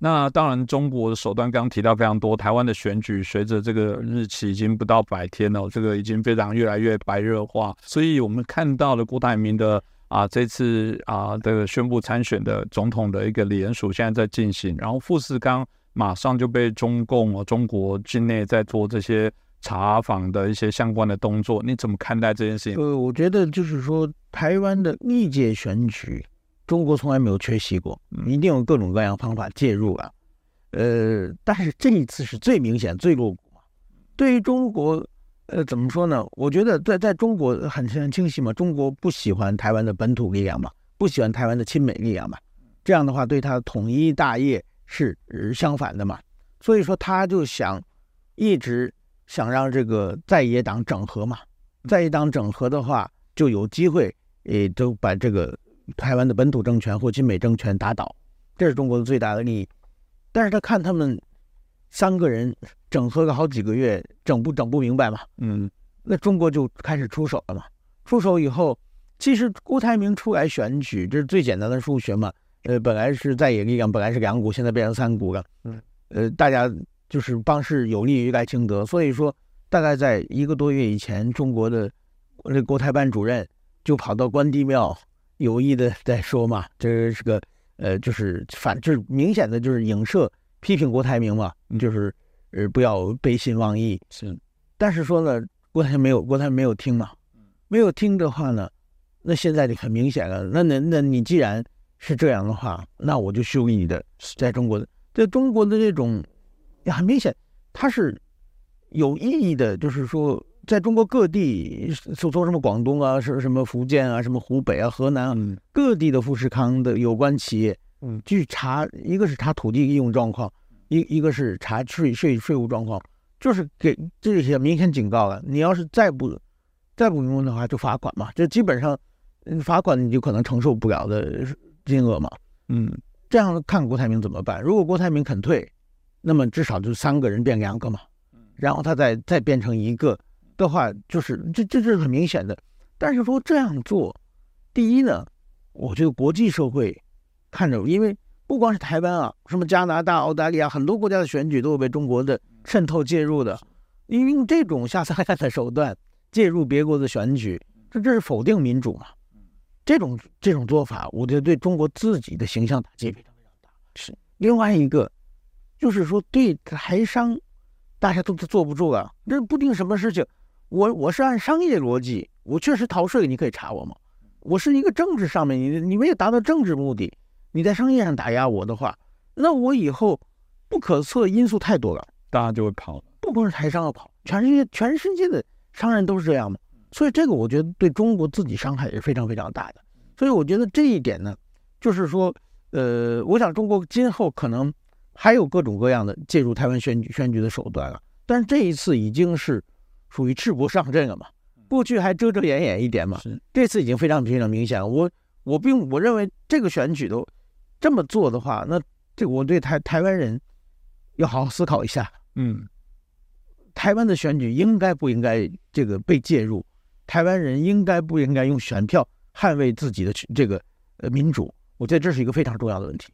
那当然，中国的手段刚刚提到非常多。台湾的选举随着这个日期已经不到百天了，这个已经非常越来越白热化。所以我们看到了郭台铭的啊，这次啊的宣布参选的总统的一个联署现在在进行，然后富士康马上就被中共啊中国境内在做这些查访的一些相关的动作。你怎么看待这件事情？呃，我觉得就是说，台湾的历届选举。中国从来没有缺席过，一定有各种各样方法介入啊。呃，但是这一次是最明显、最露骨嘛。对于中国，呃，怎么说呢？我觉得在在中国很很清晰嘛，中国不喜欢台湾的本土力量嘛，不喜欢台湾的亲美力量嘛。这样的话，对他的统一大业是相反的嘛。所以说，他就想一直想让这个在野党整合嘛，在野党整合的话，就有机会，也，都把这个。台湾的本土政权或亲美政权打倒，这是中国的最大的利益。但是他看他们三个人整合了好几个月，整不整不明白嘛？嗯，那中国就开始出手了嘛。出手以后，其实郭台铭出来选举，这是最简单的数学嘛。呃，本来是在野力量，本来是两股，现在变成三股了。嗯，呃，大家就是帮是有利于赖清德，所以说大概在一个多月以前，中国的那国台办主任就跑到关帝庙。有意的 在说嘛，这是个呃，就是反，就是明显的就是影射批评郭台铭嘛，就是呃不要背信忘义。是，但是说呢，郭台没有，郭台没有听嘛，没有听的话呢，那现在就很明显了。那那那你既然是这样的话，那我就修理你的，在中国的，在中国的这种，也很明显，他是有意义的，就是说。在中国各地，说说什么广东啊，是什么福建啊，什么湖北啊、河南啊，各地的富士康的有关企业，嗯，去查，一个是查土地利用状况，一一个是查税税税务状况，就是给这些明显警告了。你要是再不再不用的话，就罚款嘛。这基本上，罚款你就可能承受不了的金额嘛。嗯，这样看郭台铭怎么办？如果郭台铭肯退，那么至少就三个人变两个嘛，然后他再再变成一个。的话，就是这这这是很明显的，但是说这样做，第一呢，我觉得国际社会看着，因为不光是台湾啊，什么加拿大、澳大利亚很多国家的选举都有被中国的渗透介入的，因为用这种下三滥的手段介入别国的选举，这这是否定民主嘛？这种这种做法，我觉得对中国自己的形象打击非常非常大。是另外一个，就是说对台商，大家都都坐不住了，这不定什么事情。我我是按商业逻辑，我确实逃税，你可以查我吗？我是一个政治上面，你你没有达到政治目的，你在商业上打压我的话，那我以后不可测因素太多了，大家就会跑。不光是台商要跑，全世界全世界的商人都是这样嘛，所以这个我觉得对中国自己伤害也是非常非常大的。所以我觉得这一点呢，就是说，呃，我想中国今后可能还有各种各样的介入台湾选举选举的手段了，但是这一次已经是。属于赤膊上阵了嘛？过去还遮遮掩掩一点嘛？这次已经非常非常明显了。我我并我认为这个选举都这么做的话，那这我对台台湾人要好好思考一下。嗯，台湾的选举应该不应该这个被介入？台湾人应该不应该用选票捍卫自己的这个呃民主？我觉得这是一个非常重要的问题。